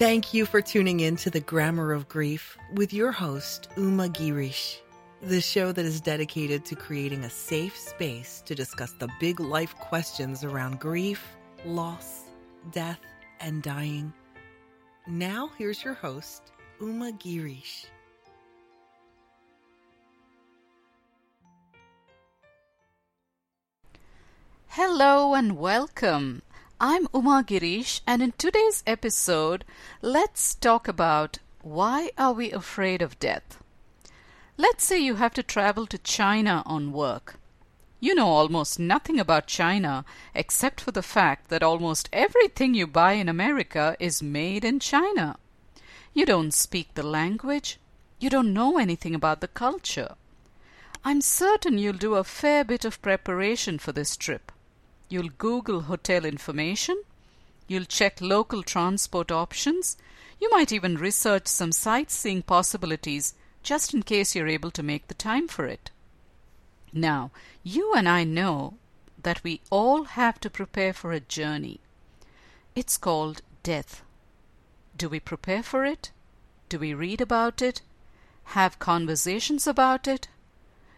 Thank you for tuning in to the Grammar of Grief with your host, Uma Girish, the show that is dedicated to creating a safe space to discuss the big life questions around grief, loss, death, and dying. Now, here's your host, Uma Girish. Hello and welcome. I'm Uma Girish, and in today's episode, let's talk about why are we afraid of death? Let's say you have to travel to China on work. You know almost nothing about China except for the fact that almost everything you buy in America is made in China. You don't speak the language. You don't know anything about the culture. I'm certain you'll do a fair bit of preparation for this trip. You'll Google hotel information. You'll check local transport options. You might even research some sightseeing possibilities just in case you're able to make the time for it. Now, you and I know that we all have to prepare for a journey. It's called death. Do we prepare for it? Do we read about it? Have conversations about it?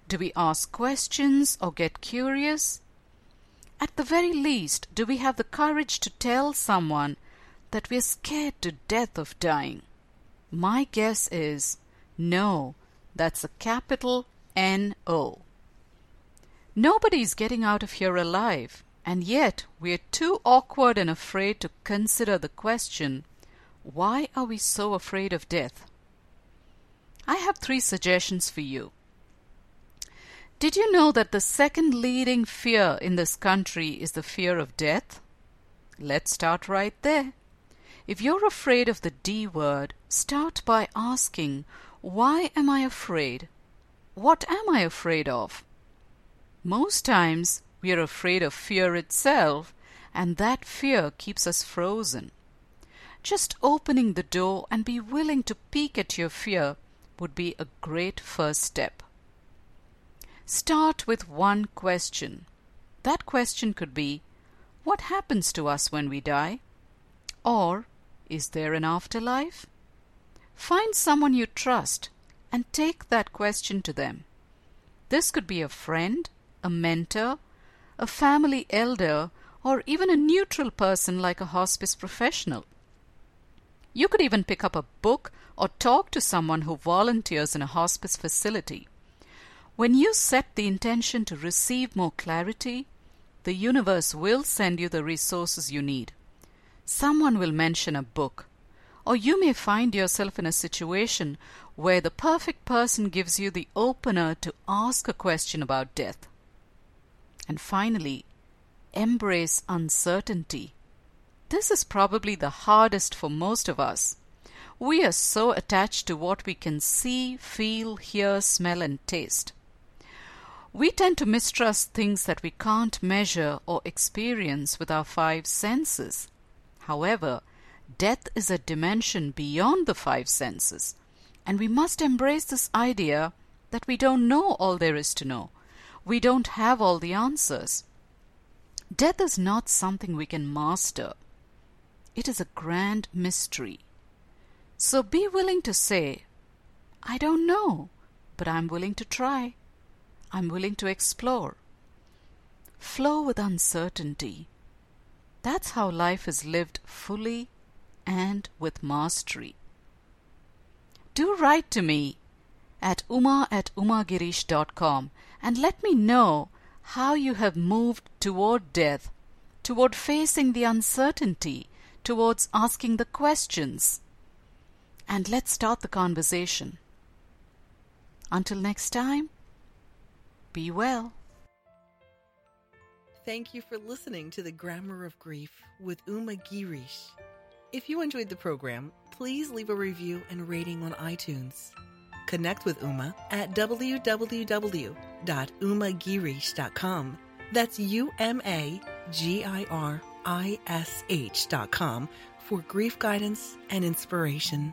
Do we ask questions or get curious? At the very least, do we have the courage to tell someone that we're scared to death of dying? My guess is no. That's a capital N O. Nobody's getting out of here alive, and yet we're too awkward and afraid to consider the question why are we so afraid of death? I have three suggestions for you. Did you know that the second leading fear in this country is the fear of death? Let's start right there. If you're afraid of the D word, start by asking, Why am I afraid? What am I afraid of? Most times we are afraid of fear itself, and that fear keeps us frozen. Just opening the door and be willing to peek at your fear would be a great first step. Start with one question. That question could be What happens to us when we die? Or Is there an afterlife? Find someone you trust and take that question to them. This could be a friend, a mentor, a family elder, or even a neutral person like a hospice professional. You could even pick up a book or talk to someone who volunteers in a hospice facility. When you set the intention to receive more clarity, the universe will send you the resources you need. Someone will mention a book, or you may find yourself in a situation where the perfect person gives you the opener to ask a question about death. And finally, embrace uncertainty. This is probably the hardest for most of us. We are so attached to what we can see, feel, hear, smell, and taste. We tend to mistrust things that we can't measure or experience with our five senses. However, death is a dimension beyond the five senses, and we must embrace this idea that we don't know all there is to know. We don't have all the answers. Death is not something we can master. It is a grand mystery. So be willing to say, I don't know, but I'm willing to try. I'm willing to explore. Flow with uncertainty. That's how life is lived fully and with mastery. Do write to me at uma at umagirish.com and let me know how you have moved toward death, toward facing the uncertainty, towards asking the questions. And let's start the conversation. Until next time, be well. Thank you for listening to the Grammar of Grief with Uma Girish. If you enjoyed the program, please leave a review and rating on iTunes. Connect with Uma at www.umagirish.com. That's U M A G I R I S H.com for grief guidance and inspiration.